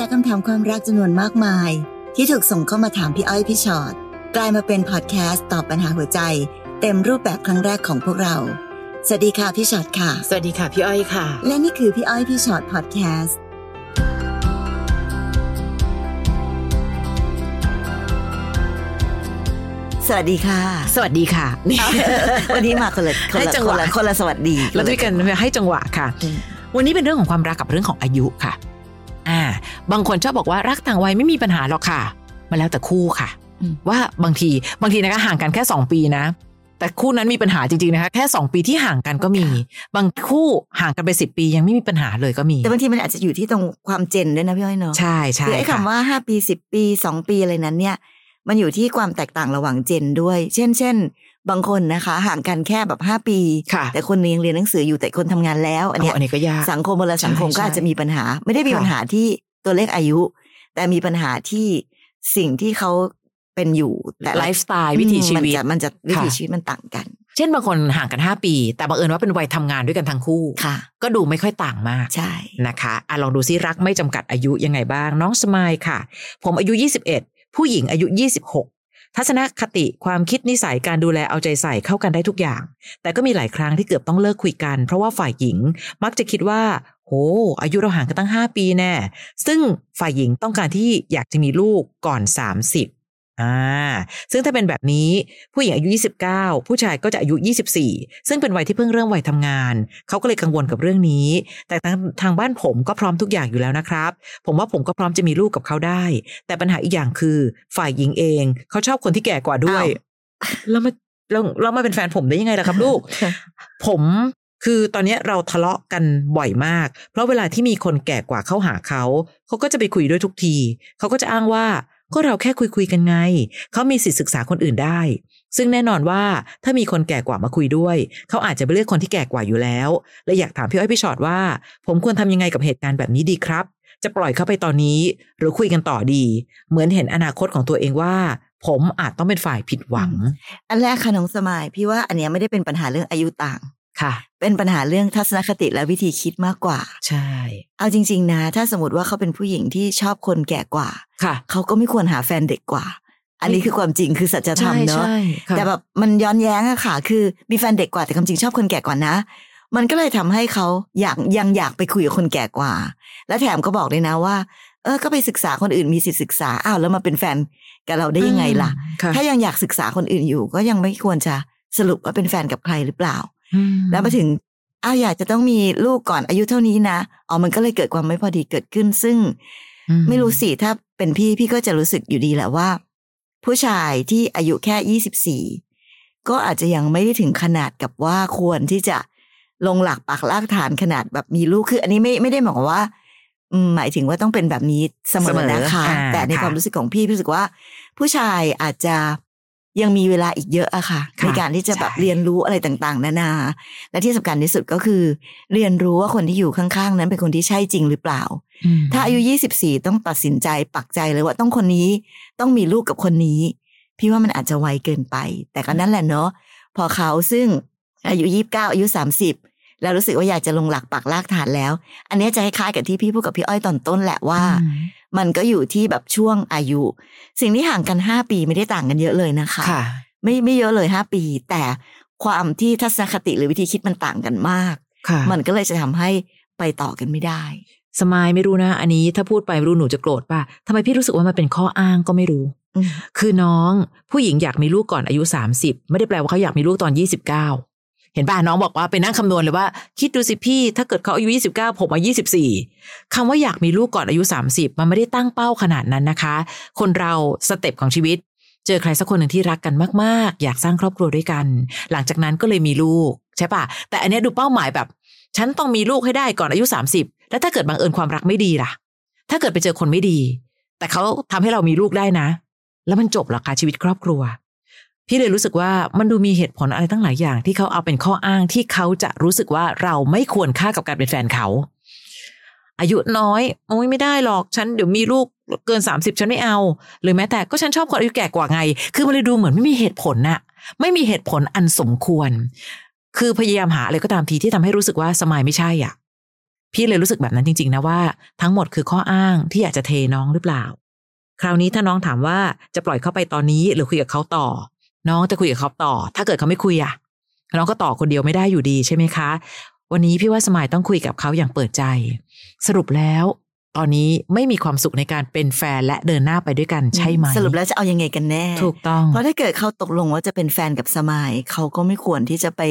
จากคำถามความรักจำนวนมากมาย ที่ถูกส่งเข้ามาถามพี่อ้อยพี่ชอ็อตกลายมาเป็นพอดแคสต์ตอบปัญหาหัวใจ เต็มรูปแบบครั้งแรกของพวกเรา สวัสดีค่ะพี่ชอ็อตค่ะ สวัสดีค่ะพี่อ้อยค่ะ และนี่คือพี่อ้อยพี่ชอ็อตพอดแคสต์สวัสดีค่ะ สวัสดีค่ะนี่วันนี้มาคนละคนให้ละจังคหวะนละคนละสวัสดีเราด้วยกันให้จังหวะค่ะ วันนี้เป็นเรื่องของความรักกับเรื่องของอายุค่ะอ่า บางคนชอบบอกว่ารักต่างวัยไม่มีปัญหาหรอกค่ะมาแล้วแต่คู่ค่ะ ว่าบางทีบางทีนะคะห่างกันแค่สองปีนะ แต่คู่นั้นมีปัญหาจริงๆนะคะแค่สองปีที่ห่างกันก็มี บางคู่ห่างกันไปสิบปียังไม่มีปัญหาเลยก็มี แต่บางทีมันอาจจะอยู่ที่ตรงความเจนด้วยนะพี่อ้อยเนาะใช่ใช่คือไอ้ค่ะคำว่าห้าปีสิบปีสองปีอะไรนั้นเนี่ยมันอยู่ที่ความแตกต่างระหว่างเจนด้วย เช่น เช่น บางคนนะคะ ห่างกันแค่แบบห้าปีค่ะแต่คนนึงยังเรียนหนังสืออยู่แต่คนทำงานแล้ว อันเนี้ยอันนี้ก็ยากสังคมเวลาสังคมใช่ก็อาจจะมีปัญหา ไม่ได้มีค่ะปัญหาที่ตัวเลขอายุ แต่มีปัญหาที่สิ่งที่เขาเป็นอยู่แต่ละไลฟ์สไตล์วิถีชีวิตมันจะมันจะวิถีค่ะชีวิตมันต่างกัน เช่นบางคนห่างกัน 5 ปี แต่บังเอิญว่าเป็นวัยทำงานด้วยกันทั้งคู่ค่ะ ก็ดูไม่ค่อยต่างมากใช่นะคะอะลองดูซิรักไม่จำกัดอายุยังไงบ้าง น้องสมายค่ะ ผมอายุ 21 ผู้หญิงอายุ 26 ทัศนคติความคิดนิสัยการดูแลเอาใจใส่เข้ากันได้ทุกอย่าง แต่ก็มีหลายครั้งที่เกือบต้องเลิกคุยกัน เพราะว่าฝ่ายหญิงมักจะคิดว่าโหอายุเราห่างกันตั้ง 5 ปีแน่ ซึ่งฝ่ายหญิงต้องการที่อยากจะมีลูกก่อน 30 อ่า ซึ่งถ้าเป็นแบบนี้ผู้หญิงอายุ 29 ผู้ชายก็จะอายุ 24 ซึ่งเป็นวัยที่เพิ่งเริ่มวัยทำงาน เขาก็เลยกังวลกับเรื่องนี้ แต่ทางทางบ้านผมก็พร้อมทุกอย่างอยู่แล้วนะครับ ผมว่าผมก็พร้อมจะมีลูกกับเขาได้ แต่ปัญหาอีกอย่างคือฝ่ายหญิงเองเขาชอบคนที่แก่กว่าด้วย แล้วมาแล้วแล้วมาเป็นแฟนผมได้ยังไงล่ะครับลูก ผมคือตอนเนี้ยเราทะเลาะกันบ่อยมาก เพราะเวลาที่มีคนแก่กว่าเข้าหาเขา เขาก็จะไปคุยด้วยทุกที เขาก็จะอ้างว่า ก็เราแค่คุยคุยๆกันไง เขามีสิทธิศึกษาคนอื่นได้ ซึ่งแน่นอนว่าถ้ามีคนแก่กว่ามาคุยด้วย เขาอาจจะไปเลือกคนที่แก่กว่าอยู่แล้ว และอยากถามพี่อ้อยพี่ชอตว่า ผมควรทำยังไงกับเหตุการณ์แบบนี้ดีครับ จะปล่อยเขาไปตอนนี้ หรือคุยกันต่อดี เหมือนเห็นอนาคตของตัวเองว่า ผมอาจต้องเป็นฝ่ายผิดหวัง อันแรกค่ะน้องสมายพี่ว่าอันนี้ไม่ได้เป็นปัญหาเรื่องอายุต่าง ค่ะ เป็นปัญหาเรื่องทัศนคติและวิธีคิดมากกว่า ใช่ เอาจริง ๆ นะ ถ้าสมมติว่าเขาเป็นผู้หญิงที่ชอบคนแก่กว่า ค่ะ เขาก็ไม่ควรหาแฟนเด็กกว่า อันนี้คือความจริงคือสัจธรรมเนอะใช่ค่ะแต่แบบมันย้อนแย้งอะค่ะ คือมีแฟนเด็กกว่าแต่ความจริงชอบคนแก่กว่านะ มันก็เลยทำให้เขาอยากยังอยากไปคุยกับคนแก่กว่า และแถมก็บอกเลยนะว่าเออ ก็ไปศึกษาคนอื่นมีสิทธิศึกษา อ้าว แล้วมาเป็นแฟนกับเราได้ยังไงล่ะค่ะถ้ายังอยากศึกษาคนอื่นอยู่ ก็ยังไม่ควรจะสรุปว่าเป็นแฟนกับใครหรือเปล่าอืม แล้วมาถึงอ้าวอยากจะต้องมีลูกก่อนอายุเท่านี้นะอ๋อมันก็เลยเกิดความไม่พอดีเกิดขึ้น ซึ่งอืไม่รู้สิถ้าเป็นพี่พี่ก็จะรู้สึกอยู่ดีแหละว่า ผู้ชายที่อายุแค่ยี่สิบสี่ก็อาจจะยังไม่ได้ถึงขนาดกับว่าควรที่จะลงหลักปักลากฐานขนาดแบบมีลูกคือ อันนี้ไม่ไม่ได้หมายความว่าอืมหมายถึงว่าต้องเป็นแบบนี้เสมอนะคะอ่าแต่ในความรู้สึกของพี่พี่รู้สึกว่า ผู้ชายอาจจะ ยังมีเวลาอีกเยอะอะค่ะค่ะในการที่จะแบบใช่เรียนรู้อะไรต่างๆ นานา และที่สำคัญที่สุดก็คือ เรียนรู้ว่าคนที่อยู่ข้างๆ นั้นเป็นคนที่ใช่จริงหรือเปล่าอืมถ้าอายุ24ต้องตัดสินใจปักใจเลยว่าต้องคนนี้ต้องมีลูกกับคนนี้ พี่ว่ามันอาจจะไวเกินไป แต่ก็นั่นแหละเนาะพอเขาซึ่งอายุ29อายุ30แล้วรู้สึกว่าอยากจะลงหลักปักลากฐานแล้ว อันเนี้ยจะคล้ายๆกับที่พี่พูดกับพี่อ้อยตอนต้นแหละว่าอื มมันก็อยู่ที่แบบช่วงอายุ สิ่งที่ห่างกัน5ปีไม่ได้ต่างกันเยอะเลยนะคะค่ะไม่ไม่เยอะเลย5ปี แต่ความที่ทัศนคติหรือวิธีคิดมันต่างกันมากค่ะมันก็เลยจะทำให้ไปต่อกันไม่ได้ สมายไม่รู้นะ อันนี้ถ้าพูดไปไม่รู้หนูจะโกรธป่ะทำไมพี่รู้สึกว่ามันเป็นข้ออ้างก็ไม่รู้อืมคือน้องผู้หญิงอยากมีลูกก่อนอายุ30ไม่ได้แปลว่าเขาอยากมีลูกตอน29เเห็นป่ะน้องบอกว่าไปนั่งคำนวณเลยว่า คิดดูสิพี่ ถ้าเกิดเขาอายุ 29 ผมอายุ24 คำว่าอยากมีลูกก่อนอายุ 30 มันไม่ได้ตั้งเป้าขนาดนั้นนะคะ คนเรา step ของชีวิต เจอใครสักคนหนึ่งที่รักกันมากๆ อยากสร้างครอบครัวด้วยกัน หลังจากนั้นก็เลยมีลูกใช่ป่ะ แต่อันนี้ดูเป้าหมายแบบ ฉันต้องมีลูกให้ได้ก่อนอายุ 30 แล้วถ้าเกิดบังเอิญความรักไม่ดีล่ะ ถ้าเกิดไปเจอคนไม่ดี แต่เขาทำให้เรามีลูกได้นะ แล้วมันจบหรอคะชีวิตครอบครัว พี่เลยรู้สึกว่ามันดูมีเหตุผลอะไรตั้งหลายอย่าง ที่เขาเอาเป็นข้ออ้างที่เขาจะรู้สึกว่าเราไม่ควรค่ากับการเป็นแฟนเขา อายุน้อยโอ้ยไม่ได้หรอกฉันเดี๋ยวมีลูกเกินสามสิบฉันไม่เอา หรือแม้แต่ก็ฉันชอบคนอายุแก่กว่าไง คือมันเลยดูเหมือนไม่มีเหตุผลน่ะ ไม่มีเหตุผลอันสมควร คือพยายามหาอะไรก็ตามทีที่ทำให้รู้สึกว่าสมายไม่ใช่อะ พี่เลยรู้สึกแบบนั้นจริง ๆ นะว่า ทั้งหมดคือข้ออ้างที่อยากจะเทน้องหรือเปล่า คราวนี้ถ้าน้องถามว่าจะปล่อยเขาไปตอนนี้หรือคุยกับเขาต่อ น้องจะคุยกับเขาต่อ ถ้าเกิดเขาไม่คุยอะน้องก็ต่อคนเดียวไม่ได้อยู่ดีใช่ไหมคะ วันนี้พี่ว่าสมายต้องคุยกับเขาอย่างเปิดใจ สรุปแล้วตอนนี้ไม่มีความสุขในการเป็นแฟนและเดินหน้าไปด้วยกันใช่ไหมสรุปแล้วจะเอายังไงกันแน่ ถูกต้อง เพราะถ้าเกิดเขาตกลงว่าจะเป็นแฟนกับสมายเขาก็ไม่ควรที่จะไป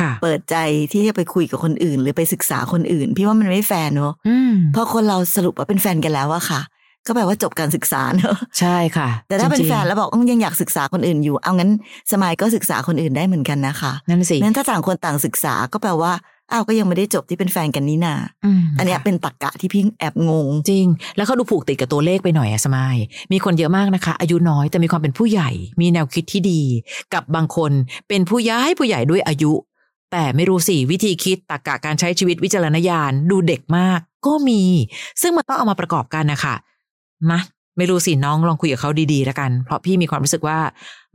ค่ะเปิดใจที่จะไปคุยกับคนอื่น หรือไปศึกษาคนอื่น พี่ว่ามันไม่แฟร์เนอะอืมเพราะคนเราสรุปว่าเป็นแฟนกันแล้วอะค่ะ ก็แปลว่าจบการศึกษาเนอะใช่ค่ะ แต่ถ้าเป็นจริงๆแฟนแล้วบอกอืมยังอยากศึกษาคนอื่นอยู่ เอางั้นสมายก็ศึกษาคนอื่นได้เหมือนกันนะคะนั่นสินั้นถ้าต่างคนต่างศึกษาก็แปลว่าอ้าวก็ยังไม่ได้จบที่เป็นแฟนกันนี่นามอันเนี้ยค่ะเป็นตรกกะที่พี่แอบงง จริง แล้วเขาดูผูกติดกับตัวเลขไปหน่อยอะสมายมีคนเยอะมากนะคะ อายุน้อยแต่มีความเป็นผู้ใหญ่ มีแนวคิดที่ดี กับบางคนเป็นผู้ย้ายผู้ใหญ่ด้วยอายุ แต่ไม่รู้สิวิธีคิดตรรกะการใช้ชีวิตวิจารณญาณดูเด็กมาก ก็มี ซึ่งมันต้องเอามาประกอบกันนะคะ นะไม่รู้สิน้องลองคุยกับเขาดีๆแล้วกัน เพราะพี่มีความรู้สึกว่า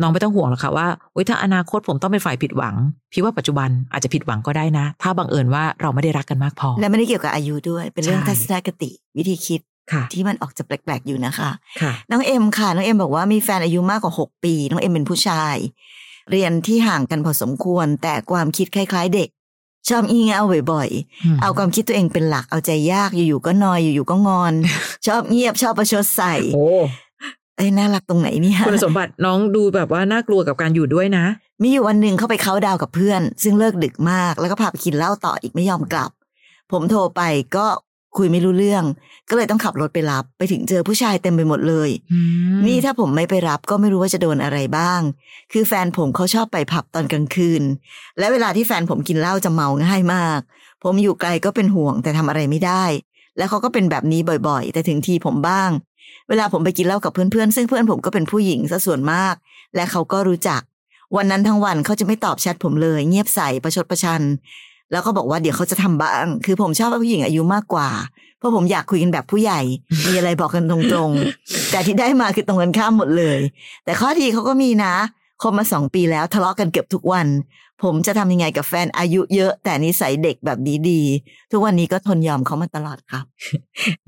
น้องไม่ต้องห่วงหรอกค่ะว่าโอ๊ยถ้าอนาคตผมต้องเป็นฝ่ายผิดหวัง พี่ว่าปัจจุบันอาจจะผิดหวังก็ได้นะ ถ้าบังเอิญว่าเราไม่ได้รักกันมากพอ และไม่ได้เกี่ยวกับอายุด้วย เป็นเรื่องใช่ทัศนคติวิธีคิดค่ะที่มันออกจะแปลกๆอยู่นะคะค่ะน้องเอ็มค่ะ น้องเอ็มบอกว่ามีแฟนอายุมากกว่า 6 ปี น้องเอ็มเป็นผู้ชาย เรียนที่ห่างกันพอสมควร แต่ความคิดคล้าย ๆ เด็ก ชอบอีเงาบ่อยๆ เอาความคิดตัวเองเป็นหลักเอาใจยากอยู่ๆก็นอยอยู่ๆก็งอน ชอบเงียบชอบประชดใส่โอ้เอ้ยน่ารักตรงไหนเนี่ยคุณสมบัติน้องดูแบบว่าน่ากลัวกับการอยู่ด้วยนะ มีอยู่วันหนึ่งเข้าไปเขาน์ดาวน์กับเพื่อน ซึ่งเลิกดึกมากแล้วก็พาไปกินเหล้าต่ออีกไม่ยอมกลับ ผมโทรไปก็ คุยไม่รู้เรื่อง ก็เลยต้องขับรถไปรับ ไปถึงเจอผู้ชายเต็มไปหมดเลย นี่ถ้าผมไม่ไปรับก็ไม่รู้ว่าจะโดนอะไรบ้าง คือแฟนผมเขาชอบไปผับตอนกลางคืน และเวลาที่แฟนผมกินเหล้าจะเมาง่ายมาก ผมอยู่ไกลก็เป็นห่วงแต่ทำอะไรไม่ได้ แล้วเขาก็เป็นแบบนี้บ่อยๆ แต่ถึงทีผมบ้าง เวลาผมไปกินเหล้ากับเพื่อนๆ ซึ่งเพื่อนผมก็เป็นผู้หญิงซะส่วนมาก และเขาก็รู้จัก วันนั้นทั้งวันเขาจะไม่ตอบแชทผมเลย เงียบใส่ประชดประชัน แล้วก็บอกว่าเดี๋ยวเขาจะทำบ้าง คือผมชอบผู้หญิงอายุมากกว่า เพราะผมอยากคุยกันแบบผู้ใหญ่ มีอะไรบอกกันตรงๆ แต่ที่ได้มาคือตรงกันข้ามหมดเลย แต่ข้อดีเขาก็มีนะ คบมาสองปีแล้วทะเลาะกันเกือบทุกวัน ผมจะทำยังไงกับแฟนอายุเยอะ แต่นิสัยเด็กแบบนี้ดี ทุกวันนี้ก็ทนยอมเขามาตลอดครับ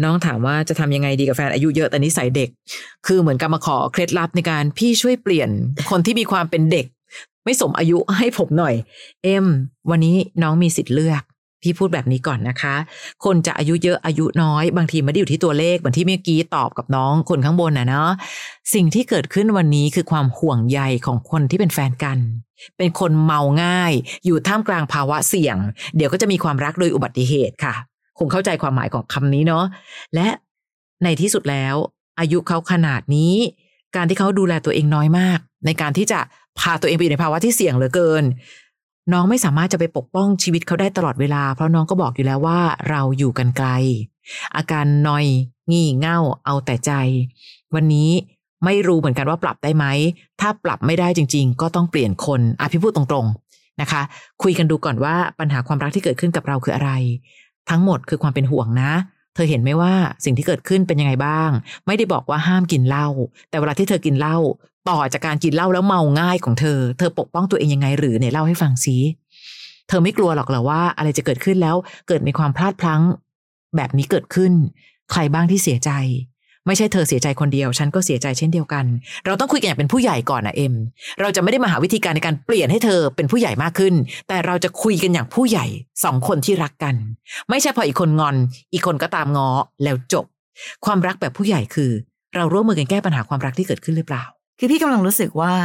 น้องถามว่าจะทำยังไงดีกับแฟนอายุเยอะแต่นิสัยเด็ก คือเหมือนกับมาขอเคล็ดลับในการพี่ช่วยเปลี่ยนคนที่มีความเป็นเด็ก ไม่สมอายุให้ผมหน่อย เอ็ม วันนี้น้องมีสิทธิ์เลือก พี่พูดแบบนี้ก่อนนะคะ คนจะอายุเยอะอายุน้อย บางทีไม่ได้อยู่ที่ตัวเลขเหมือนที่เมื่อกี้ตอบกับน้องคนข้างบนนะเนาะสิ่งที่เกิดขึ้นวันนี้คือความห่วงใยของคนที่เป็นแฟนกัน เป็นคนเมาง่าย อยู่ท่ามกลางภาวะเสี่ยง เดี๋ยวก็จะมีความรักโดยอุบัติเหตุค่ะ คงเข้าใจความหมายของคำนี้เนาะและในที่สุดแล้ว อายุเขาขนาดนี้ การที่เขาดูแลตัวเองน้อยมาก ในการที่จะ พาตัวเองไปอยู่ในภาวะที่เสี่ยงเหลือเกิน น้องไม่สามารถจะไปปกป้องชีวิตเขาได้ตลอดเวลา เพราะน้องก็บอกอยู่แล้วว่าเราอยู่กันไกล อาการนอย งี่เง่าเอาแต่ใจ วันนี้ไม่รู้เหมือนกันว่าปรับได้ไหม ถ้าปรับไม่ได้จริง ๆ ก็ต้องเปลี่ยนคนอะพี่พูดตรงๆนะคะ คุยกันดูก่อนว่าปัญหาความรักที่เกิดขึ้นกับเราคืออะไร ทั้งหมดคือความเป็นห่วงนะ เธอเห็นไหมว่าสิ่งที่เกิดขึ้นเป็นยังไงบ้าง ไม่ได้บอกว่าห้ามกินเหล้าแต่เวลาที่เธอกินเหล้าต่อจากการกินเหล้าแล้วเมาง่ายของเธอ เธอปกป้องตัวเองยังไงหรือเนี่ยเล่าให้ฟังซิเธอไม่กลัวหรอกเหรอว่าอะไรจะเกิดขึ้นแล้วเกิดมีความพลาดพลั้ง แบบนี้เกิดขึ้น ใครบ้างที่เสียใจ ไม่ใช่เธอเสียใจคนเดียว ฉันก็เสียใจเช่นเดียวกัน เราต้องคุยกันอย่างเป็นผู้ใหญ่ก่อนนะเอ็ม เราจะไม่ได้มาหาวิธีการในการเปลี่ยนให้เธอเป็นผู้ใหญ่มากขึ้น แต่เราจะคุยกันอย่างผู้ใหญ่สองคนที่รักกัน ไม่ใช่พออีกคนงอน อีกคนก็ตามง้อแล้วจบ ความรักแบบผู้ใหญ่คือ เราร่วมมือกันแก้ปัญหาความรักที่เกิดขึ้นหรือเปล่า คือพี่กำลังรู้สึกว่า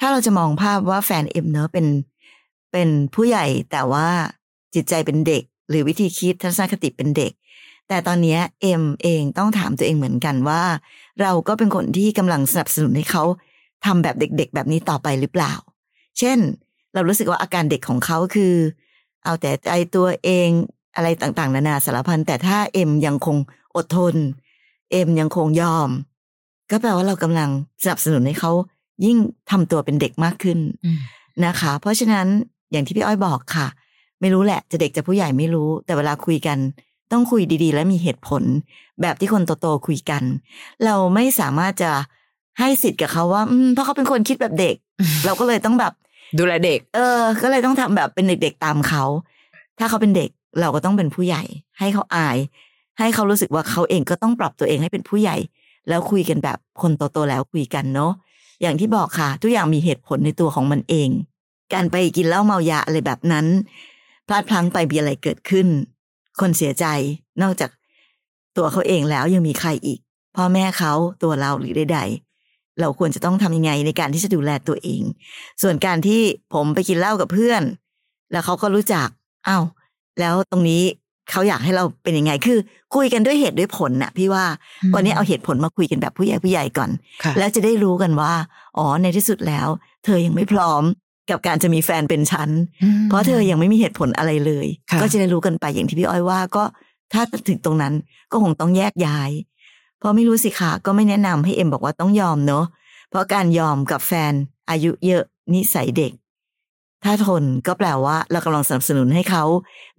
ถ้าเราจะมองภาพว่าแฟนเอ็มเนอะเป็นเป็นผู้ใหญ่แต่ว่าจิตใจเป็นเด็ก หรือวิธีคิดทัศนคติเป็นเด็ก แต่ตอนนี้เอ็มเองต้องถามตัวเองเหมือนกันว่า เราก็เป็นคนที่กำลังสนับสนุนให้เขาทำแบบเด็ก ๆ แบบนี้ต่อไปหรือเปล่า เช่น เรารู้สึกว่าอาการเด็กของเขาคือ เอาแต่ใจตัวเองอะไรต่างๆ นานาสารพันแต่ถ้าเอ็มยังคงอดทน เอ็มยังคงยอม ก็แปลว่าเรากำลังสนับสนุนให้เขายิ่งทำตัวเป็นเด็กมากขึ้นนะคะ เพราะฉะนั้นอย่างที่พี่อ้อยบอกค่ะ ไม่รู้แหละ จะเด็กจะผู้ใหญ่ไม่รู้ แต่เวลาคุยกัน ต้องคุยดีๆ และมีเหตุผล แบบที่คนโตๆคุยกัน เราไม่สามารถจะให้สิทธิ์กับเขาว่าอืมเพราะเขาเป็นคนคิดแบบเด็ก เราก็เลยต้องแบบดูแลเด็ก เออ ก็เลยต้องทำแบบเป็นเด็กๆตามเขา ถ้าเขาเป็นเด็กเราก็ต้องเป็นผู้ใหญ่ ให้เขาอาย ให้เขารู้สึกว่าเขาเองก็ต้องปรับตัวเองให้เป็นผู้ใหญ่ แล้วคุยกันแบบคนโตๆแล้วคุยกันเนาะอย่างที่บอกค่ะ ทุกอย่างมีเหตุผลในตัวของมันเอง การไปกินเหล้าเมายาอะไรแบบนั้น พลาดพลั้งไปมีอะไรเกิดขึ้น คนเสียใจนอกจากตัวเขาเองแล้วยังมีใครอีก พ่อแม่เขาตัวเราหรือใดๆเราควรจะต้องทำยังไงในการที่จะดูแลตัวเอง ส่วนการที่ผมไปกินเหล้ากับเพื่อน แล้วเขาก็รู้จักอ้าวแล้วตรงนี้ เขาอยากให้เราเป็นยังไงคือ คุยกันด้วยเหตุด้วยผลน่ะ พี่ว่าอืมวันนี้เอาเหตุผลมาคุยกันแบบผู้ใหญ่ผู้ใหญ่ก่อนค่ะแล้วจะได้รู้กันว่า อ๋อในที่สุดแล้ว เธอยังไม่พร้อมกับการจะมีแฟนเป็นฉัน เพราะเธอยังไม่มีเหตุผลอะไรเลยค่ะก็จะได้รู้กันไปอย่างที่พี่อ้อยว่าก็ถ้าถึงตรงนั้นก็คงต้องแยกย้าย เพราะไม่รู้สิคะก็ไม่แนะนำให้เอ็มบอกว่าต้องยอมเนอะเพราะการยอมกับแฟนอายุเยอะนิสัยเด็ก ถ้าทนก็แปลว่าเรากำลังสนับสนุนให้เขา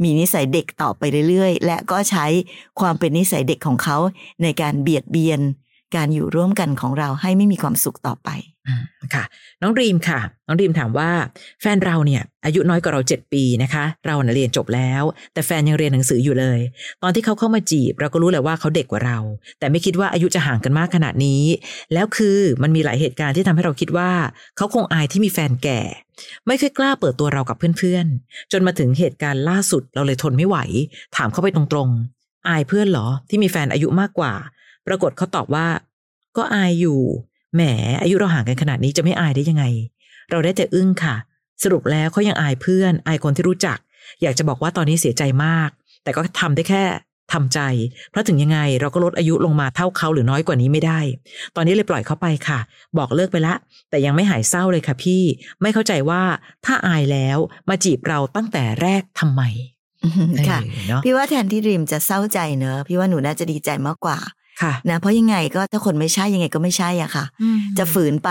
มีนิสัยเด็กต่อไปเรื่อยๆ และก็ใช้ความเป็นนิสัยเด็กของเขาในการเบียดเบียน การอยู่ร่วมกันของเราให้ไม่มีความสุขต่อไปค่ะ น้องรีมค่ะ น้องรีมถามว่า แฟนเราเนี่ย อายุน้อยกว่าเราเจ็ดปีนะคะ เราเรียนจบแล้ว แต่แฟนยังเรียนหนังสืออยู่เลย ตอนที่เขาเข้ามาจีบ เราก็รู้แหละว่าเขาเด็กกว่าเรา แต่ไม่คิดว่าอายุจะห่างกันมากขนาดนี้ แล้วคือมันมีหลายเหตุการณ์ที่ทำให้เราคิดว่า เขาคงอายที่มีแฟนแก่ ไม่เคยกล้าเปิดตัวเรากับเพื่อนๆ จนมาถึงเหตุการณ์ล่าสุดเราเลยทนไม่ไหว ถามเขาไปตรงๆ อายเพื่อนเหรอที่มีแฟนอายุมากกว่า ปรากฏเขาตอบว่า ก็อายอยู่ แหม อายุเราห่างกันขนาดนี้จะไม่อายได้ยังไง เราได้แต่อึ้งค่ะ สรุปแล้วเขายังอายเพื่อน อายคนที่รู้จัก อยากจะบอกว่าตอนนี้เสียใจมาก แต่ก็ทำได้แค่ทำใจ เพราะถึงยังไงเราก็ลดอายุลงมาเท่าเขาหรือน้อยกว่านี้ไม่ได้ ตอนนี้เลยปล่อยเขาไปค่ะ บอกเลิกไปละ แต่ยังไม่หายเศร้าเลยค่ะพี่ ไม่เข้าใจว่าถ้าอายแล้วมาจีบเราตั้งแต่แรกทำไมค่ะเออเนาะพี่ว่าแทนที่ดรีมจะเศร้าใจเนอะพี่ว่าหนูน่าจะดีใจมากกว่า ค่ะนะเพราะยังไงก็ถ้าคนไม่ใช่ยังไงก็ไม่ใช่อะค่ะ จะฝืนไป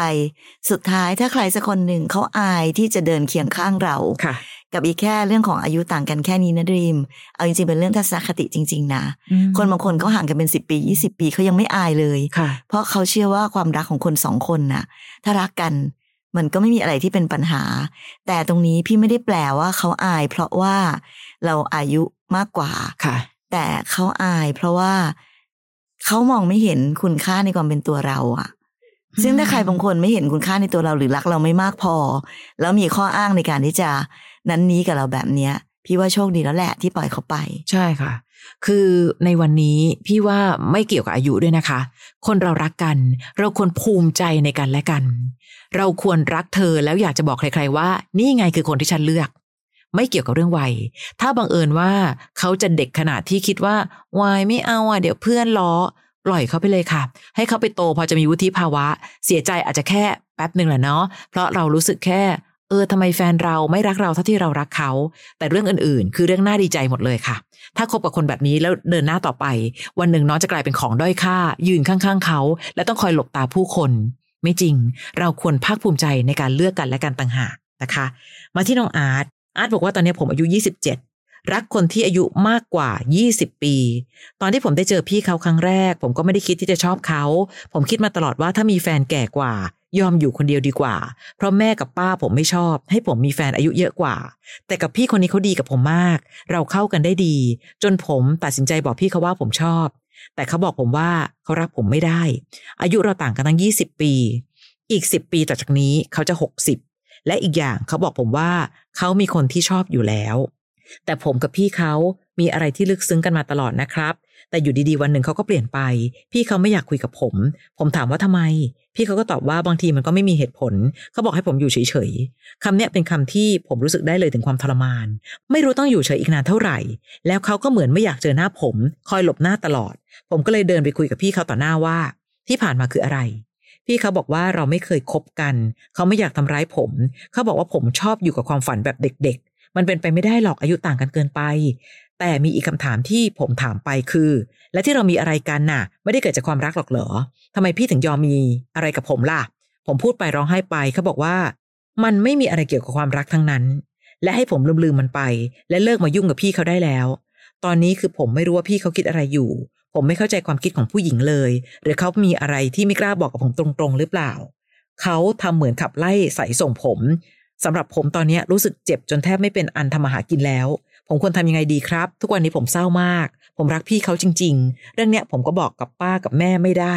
สุดท้ายถ้าใครสักคนหนึ่งเขาอายที่จะเดินเคียงข้างเราค่ะ กับอีกแค่เรื่องของอายุต่างกันแค่นี้นะดรีม เอาจริงๆเป็นเรื่องทัศนคติจริง ๆ นะ คนบางคนเขาห่างกันเป็นสิบปียี่สิบปีเขายังไม่อายเลยค่ะเพราะเขาเชื่อว่าความรักของคนสองคนน่ะ ถ้ารักกันมันก็ไม่มีอะไรที่เป็นปัญหา แต่ตรงนี้พี่ไม่ได้แปลว่าเขาอาย เพราะว่าเราอายุมากกว่าค่ะ แต่เขาอายเพราะว่า เขามองไม่เห็นคุณค่าในความเป็นตัวเราอะซึ่งถ้าใครบางคนไม่เห็นคุณค่าในตัวเราหรือรักเราไม่มากพอ แล้วมีข้ออ้างในการที่จะนั้นนี้กับเราแบบเนี้ย พี่ว่าโชคดีแล้วแหละที่ปล่อยเขาไป ใช่ค่ะ คือในวันนี้พี่ว่าไม่เกี่ยวกับอายุด้วยนะคะ คนเรารักกัน เราควรภูมิใจในกันและกัน เราควรรักเธอแล้วอยากจะบอกใคร ๆ ว่า นี่ไงคือคนที่ฉันเลือก ไม่เกี่ยวกับเรื่องวัย ถ้าบังเอิญว่าเขาจะเด็กขนาดที่คิดว่าวัยไม่เอาอะเดี๋ยวเพื่อนล้อ ปล่อยเขาไปเลยค่ะ ให้เขาไปโตพอจะมีวุฒิภาวะ เสียใจอาจจะแค่แป๊บหนึ่งแหละเนาะเพราะเรารู้สึกแค่เออทำไมแฟนเราไม่รักเราเท่าที่เรารักเขา แต่เรื่องอื่นๆ คือเรื่องน่าดีใจหมดเลยค่ะ ถ้าคบกับคนแบบนี้แล้วเดินหน้าต่อไป วันหนึ่งน้องจะกลายเป็นของด้อยค่า ยืนข้างๆเขา และต้องคอยหลบตาผู้คน ไม่จริง เราควรภาคภูมิใจในการเลือกกันและกันต่างหากนะคะ มาที่น้องอาร์ต อาร์ตบอกว่าตอนนี้ผมอายุ 27 รักคนที่อายุมากกว่า 20 ปี ตอนที่ผมได้เจอพี่เขาครั้งแรก ผมก็ไม่ได้คิดที่จะชอบเขา ผมคิดมาตลอดว่าถ้ามีแฟนแก่กว่า ยอมอยู่คนเดียวดีกว่า เพราะแม่กับป้าผมไม่ชอบ ให้ผมมีแฟนอายุเยอะกว่า แต่กับพี่คนนี้เขาดีกับผมมาก เราเข้ากันได้ดี จนผมตัดสินใจบอกพี่เขาว่าผมชอบ แต่เขาบอกผมว่าเขารักผมไม่ได้ อายุเราต่างกันตั้ง 20 ปี อีก 10 ปีต่อจากนี้เขาจะ 60 และอีกอย่างเขาบอกผมว่าเขามีคนที่ชอบอยู่แล้ว แต่ผมกับพี่เขามีอะไรที่ลึกซึ้งกันมาตลอดนะครับ แต่อยู่ดีๆวันหนึ่งเขาก็เปลี่ยนไป พี่เขาไม่อยากคุยกับผม ผมถามว่าทำไม พี่เขาก็ตอบว่าบางทีมันก็ไม่มีเหตุผล เขาบอกให้ผมอยู่เฉยๆคำเนี้ยเป็นคำที่ผมรู้สึกได้เลยถึงความทรมาน ไม่รู้ต้องอยู่เฉยอีกนานเท่าไหร่ แล้วเขาก็เหมือนไม่อยากเจอหน้าผม คอยหลบหน้าตลอด ผมก็เลยเดินไปคุยกับพี่เขาต่อหน้าว่า ที่ผ่านมาคืออะไร พี่เขาบอกว่าเราไม่เคยคบกัน เขาไม่อยากทำร้ายผม เขาบอกว่าผมชอบอยู่กับความฝันแบบเด็ก ๆ มันเป็นไปไม่ได้หรอกอายุต่างกันเกินไป แต่มีอีกคำถามที่ผมถามไปคือ และที่เรามีอะไรกันน่ะ ไม่ได้เกิดจากความรักหรอกเหรอทำไมพี่ถึงยอมมีอะไรกับผมล่ะ ผมพูดไปร้องไห้ไป เขาบอกว่า มันไม่มีอะไรเกี่ยวกับความรักทั้งนั้น และให้ผมลืมๆมันไป และเลิกมายุ่งกับพี่เขาได้แล้ว ตอนนี้คือผมไม่รู้ว่าพี่เขาคิดอะไรอยู่ ผมไม่เข้าใจความคิดของผู้หญิงเลย หรือเขามีอะไรที่ไม่กล้าบอกกับผมตรงๆ หรือเปล่า เขาทำเหมือนขับไล่ใส่ส่งผมสำหรับผมตอนนี้รู้สึกเจ็บจนแทบไม่เป็นอันทำมาหากินแล้วผผมควรทำยังไงดีครับ ทุกวันนี้ผมเศร้ามาก ผมรักพี่เขาจริง ๆ เรื่องเนี้ยผมก็บอกกับป้ากับแม่ไม่ได้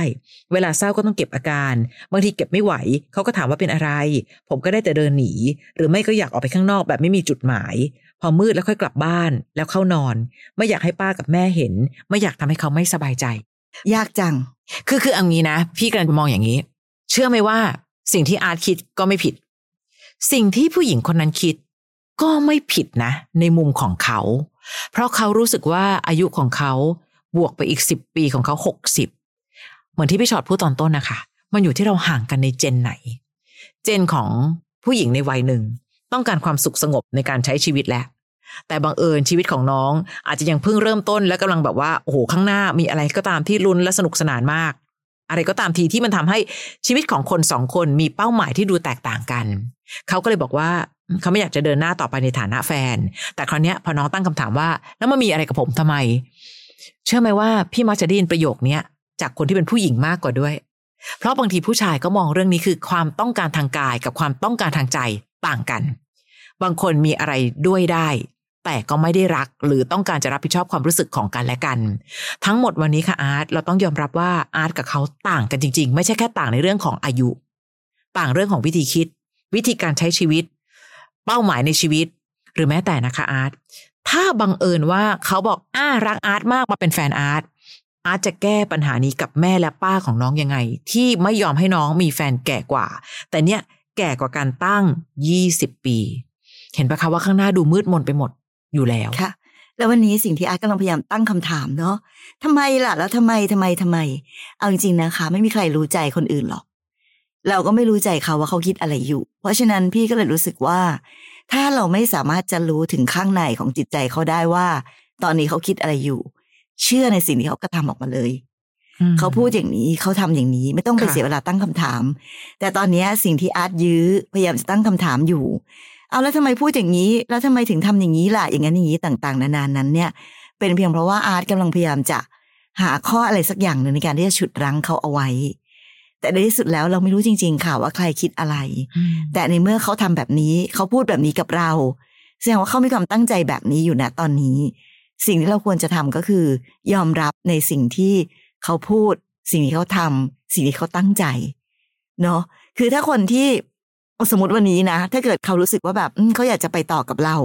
เวลาเศร้าก็ต้องเก็บอาการ บางทีเก็บไม่ไหว เขาก็ถามว่าเป็นอะไร ผมก็ได้แต่เดินหนี หรือไม่ก็อยากออกไปข้างนอกแบบไม่มีจุดหมาย พอมืดแล้วค่อยกลับบ้านแล้วเข้านอน ไม่อยากให้ป้ากับแม่เห็น ไม่อยากทำให้เขาไม่สบายใจ ยากจัง คือคือเอางี้นะ พี่กำลังมองอย่างนี้ เชื่อไหมว่า สิ่งที่อาร์ตคิดก็ไม่ผิด สิ่งที่ผู้หญิงคนนั้นคิด ก็ไม่ผิดนะ ในมุมของเขา เพราะเขารู้สึกว่าอายุของเขาบวกไปอีกสิบปีของเขาหกสิบเหมือนที่พี่ชอดพูดตอนต้นนะคะ มันอยู่ที่เราห่างกันในเจนไหน เจนของผู้หญิงในวัยหนึ่ง ต้องการความสุขสงบในการใช้ชีวิตแล้ว แต่บังเอิญชีวิตของน้อง อาจจะยังเพิ่งเริ่มต้นและกำลังแบบว่าโอ้โหข้างหน้ามีอะไรก็ตามที่ลุ้นและสนุกสนานมาก อะไรก็ตามทีที่มันทำให้ชีวิตของคนสองคนมีเป้าหมายที่ดูแตกต่างกัน เขาก็เลยบอกว่าเขาไม่อยากจะเดินหน้าต่อไปในฐานะแฟน แต่คราวนี้พอน้องตั้งคำถามว่า แล้วมันมีอะไรกับผมทำไม เชื่อไหมว่าพี่มักจะได้ยินประโยคเนี้ยจากคนที่เป็นผู้หญิงมากกว่าด้วย เพราะบางทีผู้ชายก็มองเรื่องนี้คือความต้องการทางกายกับความต้องการทางใจต่างกัน บางคนมีอะไรด้วยได้ แต่ก็ไม่ได้รักหรือต้องการจะรับผิดชอบความรู้สึกของกันและกัน ทั้งหมดวันนี้ค่ะอาร์ตเราต้องยอมรับว่าอาร์ตกับเขาต่างกันจริง ๆ ไม่ใช่แค่ต่างในเรื่องของอายุ ต่างเรื่องของวิธีคิด วิธีการใช้ชีวิต เป้าหมายในชีวิต หรือแม้แต่นะคะอาร์ตถ้าบังเอิญว่าเขาบอกอ้ารักอาร์ตมากมาเป็นแฟนอาร์ตอาร์ตจะแก้ปัญหานี้กับแม่และป้าของน้องยังไง ที่ไม่ยอมให้น้องมีแฟนแก่กว่า แต่เนี่ยแก่กว่าการตั้งยี่สิบปี เห็นปะคะว่าข้างหน้าดูมืดมนไปหมด อยู่แล้วค่ะ แล้ววันนี้สิ่งที่อาร์ตกำลังพยายามตั้งคำถามเนาะทำไมล่ะ แล้วทำไมทำไมทำไม เอาจริงๆนะคะ ไม่มีใครรู้ใจคนอื่นหรอก เราก็ไม่รู้ใจเขาว่าเขาคิดอะไรอยู่ เพราะฉะนั้นพี่ก็เลยรู้สึกว่า ถ้าเราไม่สามารถจะรู้ถึงข้างในของจิตใจเขาได้ว่า ตอนนี้เขาคิดอะไรอยู่ เชื่อในสิ่งที่เขากระทำออกมาเลยเขาพูดอย่างนี้เขาทำอย่างนี้ไม่ต้องไปค่ะเสียเวลาตั้งคำถาม แต่ตอนเนี้ยสิ่งที่อาร์ตยื้อพยายามจะตั้งคำถามอยู่ เอาแล้วทำไมพูดอย่างนี้ แล้วทำไมถึงทำอย่างนี้ล่ะ อย่างนั้นอย่างนี้ต่างๆ นานานั้นเนี่ย เป็นเพียงเพราะว่าอาร์ตกำลังพยายามจะหาข้ออะไรสักอย่างหนึ่งในการที่จะฉุดรั้งเขาเอาไว้ แต่ในที่สุดแล้วเราไม่รู้จริง ๆ ค่ะว่าใครคิดอะไรอืมแต่ในเมื่อเขาทำแบบนี้ เขาพูดแบบนี้กับเรา แสดงว่าเขามีความตั้งใจแบบนี้อยู่นะตอนนี้ สิ่งที่เราควรจะทำก็คือ ยอมรับในสิ่งที่เขาพูด สิ่งที่เขาทำสิ่งที่เขาตั้งใจ เนาะคือถ้าคนที่ เอาสมมติวันนี้นะ ถ้าเกิดเขารู้สึกว่าแบบอืมเขาอยากจะไปต่อกับเรา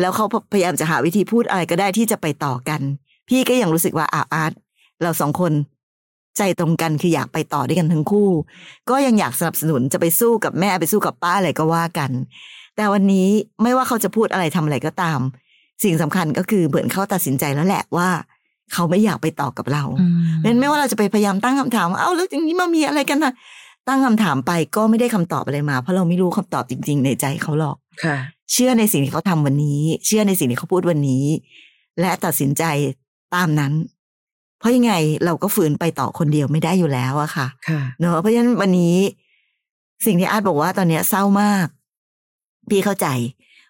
แล้วเขาพยายามจะหาวิธีพูดอะไรก็ได้ที่จะไปต่อกัน พี่ก็ยังรู้สึกว่าอาอาร์ตเราสองคนใจตรงกันคืออยากไปต่อด้วยกันทั้งคู่ ก็ยังอยากสนับสนุนจะไปสู้กับแม่ไปสู้กับป้าอะไรก็ว่ากัน แต่วันนี้ไม่ว่าเขาจะพูดอะไรทำอะไรก็ตาม สิ่งสำคัญก็คือเหมือนเขาตัดสินใจแล้วแหละว่า เขาไม่อยากไปต่อกับเราอืมเป็นไม่ว่าเราจะไปพยายามตั้งคำถามว่าเอ้าแล้วอย่างนี้มามีอะไรกันนะ ตั้งคำถามไปก็ไม่ได้คำตอบอะไรมา เพราะเราไม่รู้คำตอบจริง ๆ ในใจเขาหรอกค่ะ เชื่อในสิ่งที่เขาทำวันนี้ เชื่อในสิ่งที่เขาพูดวันนี้ และตัดสินใจตามนั้น เพราะยังไงเราก็ฝืนไปต่อคนเดียวไม่ได้อยู่แล้วอะค่ะค่ะเนอะเพราะฉะนั้นวันนี้ สิ่งที่อาร์ตบอกว่าตอนเนี้ยเศร้ามาก พี่เข้าใจ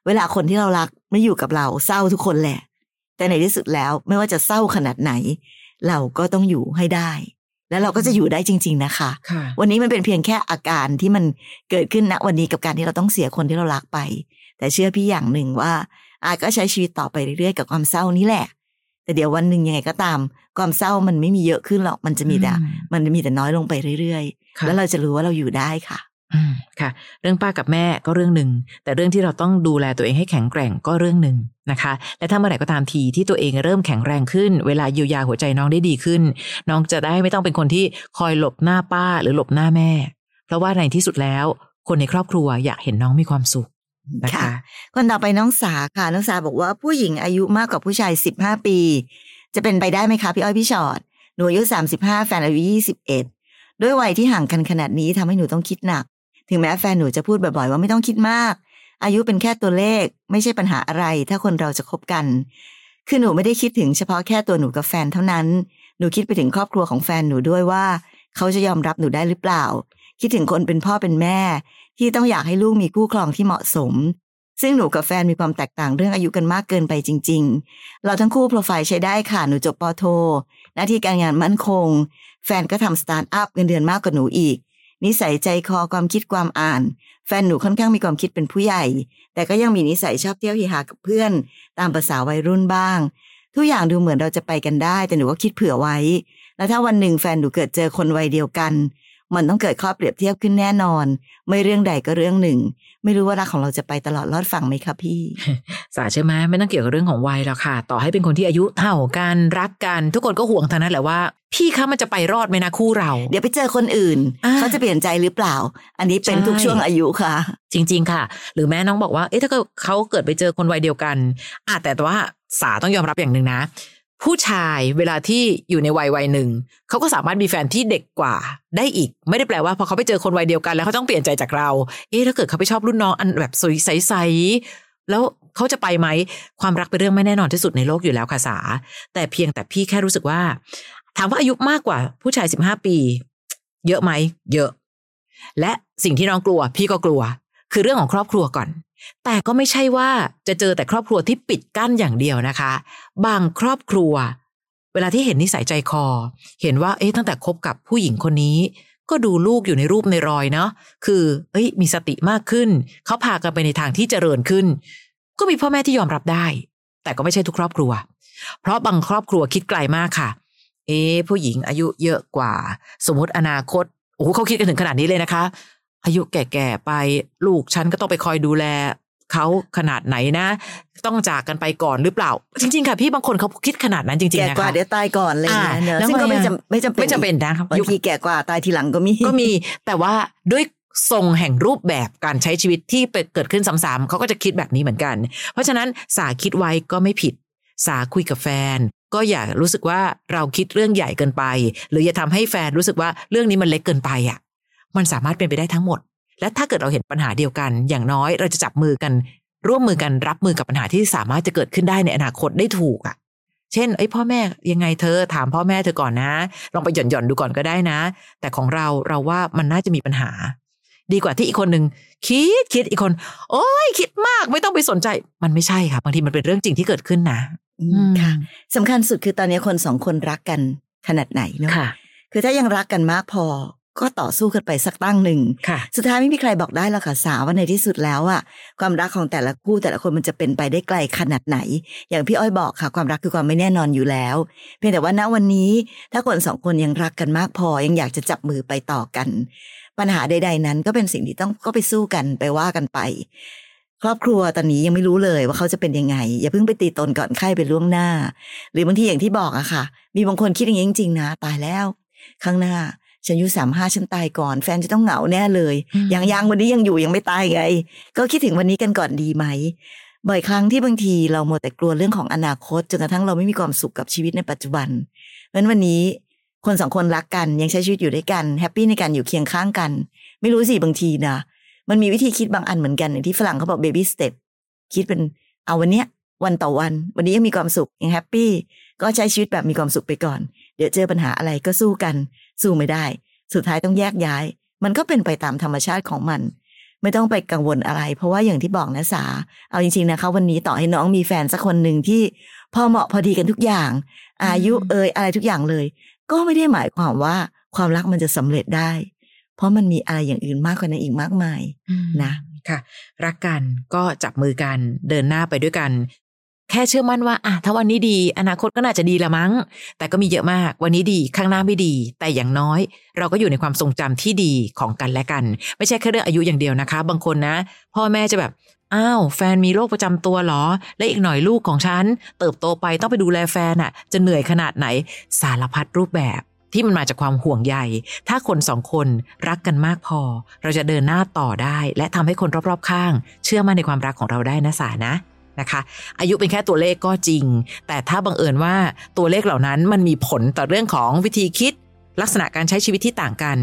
เวลาคนที่เรารักไม่อยู่กับเราเศร้าทุกคนแหละ แต่ในที่สุดแล้วไม่ว่าจะเศร้าขนาดไหน เราก็ต้องอยู่ให้ได้ แล้วเราก็จะอยู่ได้จริง ๆ นะคะค่ะวันนี้มันเป็นเพียงแค่อาการที่มันเกิดขึ้นณวันนี้กับการที่เราต้องเสียคนที่เรารักไป แต่เชื่อพี่อย่างหนึ่งว่าอาก็ใช้ชีวิตต่อไปเรื่อยๆกับความเศร้านี้แหละ แต่เดี๋ยววันหนึ่งยังไงก็ตาม ความเศร้ามันไม่มีเยอะขึ้นหรอกมันจะมีแต่อืมมันจะมีแต่น้อยลงไปเรื่อยค่ะๆแล้วเราจะรู้ว่าเราอยู่ได้ค่ะอืม ค่ะ เรื่องป้ากับแม่ก็เรื่องหนึ่ง แต่เรื่องที่เราต้องดูแลตัวเองให้แข็งแกร่งก็เรื่องหนึ่งนะคะ และถ้าเมื่อไหร่ก็ตามทีที่ตัวเองเริ่มแข็งแรงขึ้น เวลาเยียวยาหัวใจน้องได้ดีขึ้น น้องจะได้ไม่ต้องเป็นคนที่คอยหลบหน้าป้าหรือหลบหน้าแม่ เพราะว่าในที่สุดแล้ว คนในครอบครัวอยากเห็นน้องมีความสุขนะคะค่ะคนต่อไปน้องสาค่ะน้องสาบอกว่าผู้หญิงอายุมากกว่าผู้ชายสิบห้าปี จะเป็นไปได้ไหมคะพี่อ้อยพี่ชอดหนูอายุสามสิบห้าแฟนอายุยี่สิบเอ็ดด้วยวัยที่ห่างกันขนาดนี้ทำให้หนูต้องคิดหนัก ถึงแม้แฟนหนูจะพูดบ่อยๆว่าไม่ต้องคิดมาก อายุเป็นแค่ตัวเลข ไม่ใช่ปัญหาอะไร ถ้าคนเราจะคบกัน คือหนูไม่ได้คิดถึงเฉพาะแค่ตัวหนูกับแฟนเท่านั้น หนูคิดไปถึงครอบครัวของแฟนหนูด้วยว่า เขาจะยอมรับหนูได้หรือเปล่า คิดถึงคนเป็นพ่อเป็นแม่ ที่ต้องอยากให้ลูกมีคู่ครองที่เหมาะสม ซึ่งหนูกับแฟนมีความแตกต่างเรื่องอายุกันมากเกินไปจริง ๆ เราทั้งคู่โปรไฟล์ใช้ได้ค่ะหนูจบปอโทหน้าที่การงานมั่นคง แฟนก็ทำสตาร์ทอัพเงินเดือนมากกว่าหนูอีก นิสัยใจคอความคิดความอ่าน แฟนหนูค่อนข้างมีความคิดเป็นผู้ใหญ่ แต่ก็ยังมีนิสัยชอบเที่ยวฮิฮากับเพื่อน ตามภาษาวัยรุ่นบ้าง ทุกอย่างดูเหมือนเราจะไปกันได้ แต่หนูก็คิดเผื่อไว้ แล้วถ้าวันหนึ่งแฟนหนูเกิดเจอคนวัยเดียวกัน มันต้องเกิดข้อเปรียบเทียบขึ้นแน่นอน ไม่เรื่องใดก็เรื่องหนึ่ง ไม่รู้ว่ารักของเราจะไปตลอดรอดฝั่งไหมคะพี่ สาใช่ไหมไม่ต้องเกี่ยวกับเรื่องของวัยหรอกค่ะ ต่อให้เป็นคนที่อายุเท่ากันรักกัน ทุกคนก็ห่วงทั้งนั้นแหละว่า พี่คะมันจะไปรอดไหมนะคู่เรา เดี๋ยวไปเจอคนอื่นอ่าเขาจะเปลี่ยนใจหรือเปล่า อันนี้เป็นใช่ทุกช่วงอายุค่ะ จริง ๆ ค่ะ หรือแม่น้องบอกว่าเอ๊ะถ้าเกิดเขาเกิดไปเจอคนวัยเดียวกันอะแต่ว่าสาต้องยอมรับอย่างหนึ่งนะ ผู้ชายเวลาที่อยู่ในวัยวัยหนึ่งเขาก็สามารถมีแฟนที่เด็กกว่าได้อีก ไม่ได้แปลว่าพอเขาไปเจอคนวัยเดียวกันแล้วเขาต้องเปลี่ยนใจจากเรา เอ๊ะถ้าเกิดเขาไปชอบรุ่นน้องอันแบบสวยใสๆแล้วเขาจะไปไหมความรักเป็นเรื่องไม่แน่นอนที่สุดในโลกอยู่แล้วค่ะสาแต่เพียงแต่พี่แค่รู้สึกว่า ถามว่าอายุมากกว่าผู้ชายสิบห้าปี เยอะไหมเยอะ และสิ่งที่น้องกลัว พี่ก็กลัว คือเรื่องของครอบครัวก่อน แต่ก็ไม่ใช่ว่าจะเจอแต่ครอบครัวที่ปิดกั้นอย่างเดียวนะคะ บางครอบครัว เวลาที่เห็นนิสัยใจคอ เห็นว่าเอ๊ะตั้งแต่คบกับผู้หญิงคนนี้ ก็ดูลูกอยู่ในรูปในรอยเนาะคือ เอ้ย มีสติมากขึ้น เขาพากันไปในทางที่เจริญขึ้น ก็มีพ่อแม่ที่ยอมรับได้ แต่ก็ไม่ใช่ทุกครอบครัว เพราะบางครอบครัวคิดไกลมากค่ะ เอ๊ะผู้หญิงอายุเยอะกว่า สมมติอนาคตโอ้โหเขาคิดกันถึงขนาดนี้เลยนะคะ อายุแก่ๆไปลูกฉันก็ต้องไปคอยดูแลเขาขนาดไหนนะ ต้องจากกันไปก่อนหรือเปล่า จริง ๆ ค่ะพี่บางคนเขาคิดขนาดนั้นจริงแก่ๆนะกว่าคะเดี๋ยวตายก่อนอะไรอย่างเงี้ยอ่าเนอะแล้วซึ่งก็ไงไม่อะจำไม่จำเป็นไม่จำเป็นนะครับบางยุคทีแก่กว่าตายทีหลังก็มีก็มี แต่ว่าด้วยทรงแห่งรูปแบบการใช้ชีวิตที่เกิดขึ้นซ้ำๆเขาก็จะคิดแบบนี้เหมือนกัน เพราะฉะนั้นสาคิดไว้ก็ไม่ผิด สาคุยกับแฟน ก็อย่ารู้สึกว่าเราคิดเรื่องใหญ่เกินไป หรืออย่าทำให้แฟนรู้สึกว่าเรื่องนี้มันเล็กเกินไปอะ มันสามารถเป็นไปได้ทั้งหมด และถ้าเกิดเราเห็นปัญหาเดียวกัน อย่างน้อยเราจะจับมือกัน ร่วมมือกันรับมือกับปัญหาที่สามารถจะเกิดขึ้นได้ในอนาคตได้ถูกอะ เช่นไอ้ยพ่อแม่ยังไงเธอถามพ่อแม่เธอก่อนนะ ลองไปหย่อนหย่อนๆดูก่อนก็ได้นะ แต่ของเราเราว่ามันน่าจะมีปัญหา ดีกว่าที่อีกคนหนึ่งคิดคิดอีกคน โอ้ยคิดมากไม่ต้องไปสนใจ มันไม่ใช่ค่ะบางทีมันเป็นเรื่องจริงที่เกิดขึ้นนะอืมค่ะสำคัญสุดคือตอนนี้คนสองคนรักกันขนาดไหนเนาะค่ะคือถ้ายังรักกันมากพอ ก็ต่อสู้กันไปสักตั้งหนึ่งค่ะสุดท้ายไม่มีใครบอกได้หรอกค่ะสาวว่าในที่สุดแล้วอะความรักของแต่ละคู่แต่ละคนมันจะเป็นไปได้ไกลขนาดไหน อย่างพี่อ้อยบอกค่ะ ความรักคือความไม่แน่นอนอยู่แล้ว เพียงแต่ว่าณวันนี้ ถ้าคนสองคนยังรักกันมากพอยังอยากจะจับมือไปต่อกัน ปัญหาใด ๆ นั้นก็เป็นสิ่งที่ต้องก็ไปสู้กันไปว่ากันไป ครอบครัวตอนนี้ยังไม่รู้เลยว่าเขาจะเป็นยังไง อย่าเพิ่งไปตีตนก่อนไข้ไปล่วงหน้า หรือบางทีอย่างที่บอกอะค่ะ มีบางคนคิดอย่างนี้จริงๆนะตายแล้ว ข้างหน้า ฉันอายุสามห้าฉันตายก่อน แฟนจะต้องเหงาแน่เลยอืมยังยังวันนี้ยังอยู่ยังไม่ตายไง ก็คิดถึงวันนี้กันก่อนดีไหมบ่อยครั้งที่บางทีเราหมดแต่กลัวเรื่องของอนาคตจนกระทั่งเราไม่มีความสุขกับชีวิตในปัจจุบันเพราะฉะนั้นวันนี้คนสองคนรักกันยังใช้ชีวิตอยู่ด้วยกัน happy ในการอยู่เคียงข้างกัน ไม่รู้สิบางทีนะมันมีวิธีคิดบางอันเหมือนกันอย่างที่ฝรั่งเขาบอก baby stepคิดเป็นเอาวันเนี้ยวันต่อวัน วันนี้ยังมีความสุขยังแฮปปี้ก็ใช้ชีวิตแบบมีความสุขไปก่อน เดี๋ยวเจอปัญหาอะไรก็สู้กัน สู้ไม่ได้ สุดท้ายต้องแยกย้าย มันก็เป็นไปตามธรรมชาติของมัน ไม่ต้องไปกังวลอะไร เพราะว่าอย่างที่บอกนะสา เอาจริงๆนะคะวันนี้ต่อให้น้องมีแฟนสักคนหนึ่งที่พอเหมาะพอดีกันทุกอย่าง อายุเอ่ยอะไรทุกอย่างเลย ก็ไม่ได้หมายความว่าความรักมันจะสำเร็จได้ เพราะมันมีอะไรอย่างอื่นมากกว่านั้นอีกมากมายนะค่ะ รักกันก็จับมือกันเดินหน้าไปด้วยกัน แค่เชื่อมั่นว่าอะถ้าวันนี้ดี อนาคตก็น่าจะดีละมั้ง แต่ก็มีเยอะมาก วันนี้ดีข้างหน้าไม่ดี แต่อย่างน้อย เราก็อยู่ในความทรงจำที่ดีของกันและกัน ไม่ใช่แค่เรื่องอายุอย่างเดียวนะคะ บางคนนะ พ่อแม่จะแบบอ้าวแฟนมีโรคประจำตัวเหรอ และอีกหน่อยลูกของฉัน เติบโตไปต้องไปดูแลแฟนอะ จะเหนื่อยขนาดไหนสารพัดรูปแบบที่มันมาจากความห่วงใย ถ้าคนสองคนรักกันมากพอ เราจะเดินหน้าต่อได้ และทำให้คนรอบๆข้าง เชื่อมั่นในความรักของเราได้นะสานะ นะคะ อายุเป็นแค่ตัวเลขก็จริง แต่ถ้าบังเอิญว่าตัวเลขเหล่านั้นมันมีผลต่อเรื่องของวิธีคิด ลักษณะการใช้ชีวิตที่ต่างกัน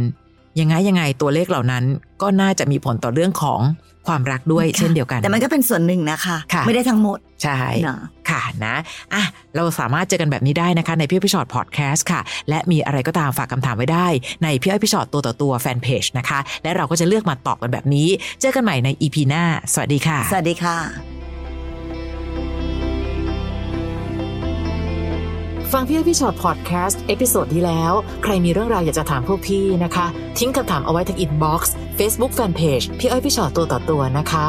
ยังไงยังไงตัวเลขเหล่านั้นก็น่าจะมีผลต่อเรื่องของความรักด้วยค่ะเช่นเดียวกัน แต่มันก็เป็นส่วนหนึ่งนะคะค่ะไม่ได้ทั้งหมด ใช่เนาะค่ะนะอะเราสามารถเจอกันแบบนี้ได้นะคะในพี่อ้อยพี่ชอตพอดแคสต์ค่ะ และมีอะไรก็ตามฝากคำถามไว้ได้ ในพี่อ้อยพี่ฉอดตัวต่อตัวแฟนเพจนะคะ และเราก็จะเลือกมาตอบกันแบบนี้ เจอกันใหม่ใน EP หน้า สวัสดีค่ะ สวัสดีค่ะ ฟังพี่อ้อยพี่ฉอดพอดแคสต์ episode ที่แล้ว ใครมีเรื่องราวอยากจะถามพวกพี่นะคะ ทิ้งคำถามเอาไว้ที่ inbox เฟซบุ๊กแฟนเพจพี่อ้อยพี่ฉอดตัวต่อตัวนะคะ